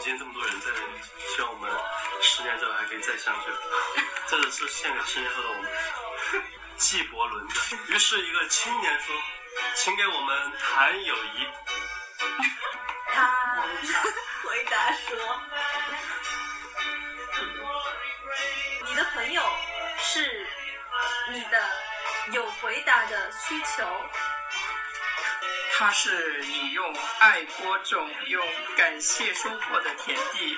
今天这么多人在这里，希望我们十年之后还可以再相聚。这个是献给十年后的我们。纪伯伦的。于是，一个青年说：“请给我们谈友谊。”他回答说：“你的朋友是你的有回答的需求。”它是你用爱播种、用感谢收获的田地，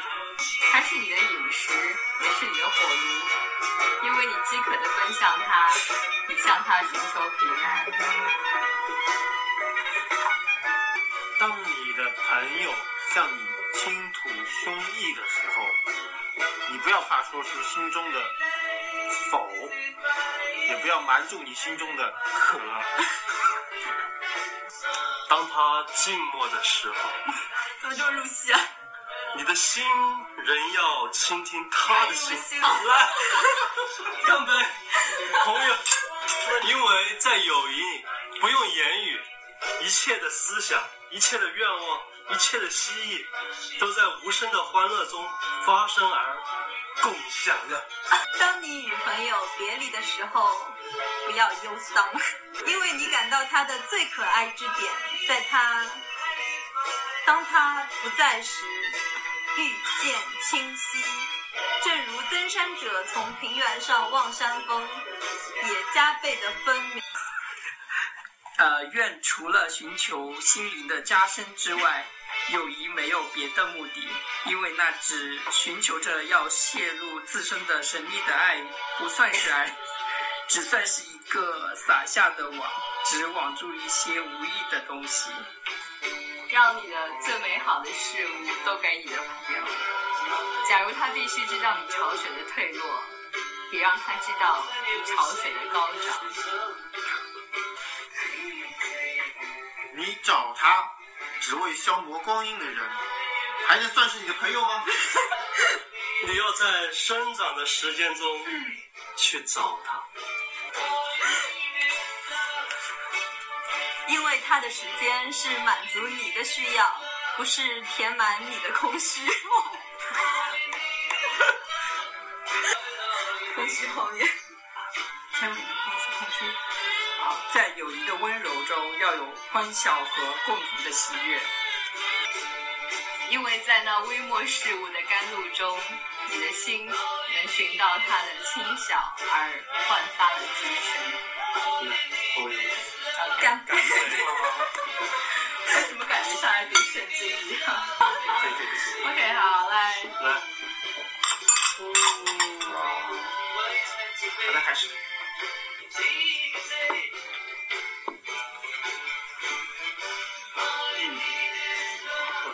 它是你的饮食，也是你的火炉，因为你饥渴的奔向它，你向它寻求平安。当你的朋友向你倾吐胸臆的时候，你不要怕说出心中的否，也不要瞒住你心中的渴。当他静默的时候，怎么这么入戏啊？你的心仍要倾听他的心。来，干杯，朋友！因为在友谊里，不用言语，一切的思想、一切的愿望、一切的希冀，都在无声的欢乐中发生而共享着。当你与朋友别离的时候，不要忧伤，因为你感到他的最可爱之点，在他当他不在时，遇见清晰。正如登山者从平原上望山峰，也加倍的分明。呃，愿除了寻求心灵的加深之外，友谊没有别的目的，因为那只寻求着要泄露自身的神秘的爱，不算是爱，只算是一个撒下的网，只网住一些无意的东西。让你的最美好的事物都给你的朋友。假如他必须知道你潮水的退落，也让他知道你潮水的高涨。你找他只为消磨光阴的人，还能算是你的朋友吗？你要在生长的时间中去找他，因为他的时间是满足你的需要，不是填满你的空虚。空虚后面，天空虚空虚。好，在友谊的温柔中，要有欢笑和共同的喜悦。因为在那微末事物的甘露中，你的心能寻到它的轻小而焕发的精神。干杯！为什么感觉像在读圣经一样？OK，好，来。来。好的，开始。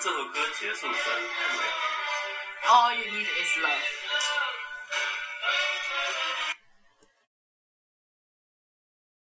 这首歌结束实在是太美了。 All you need is love。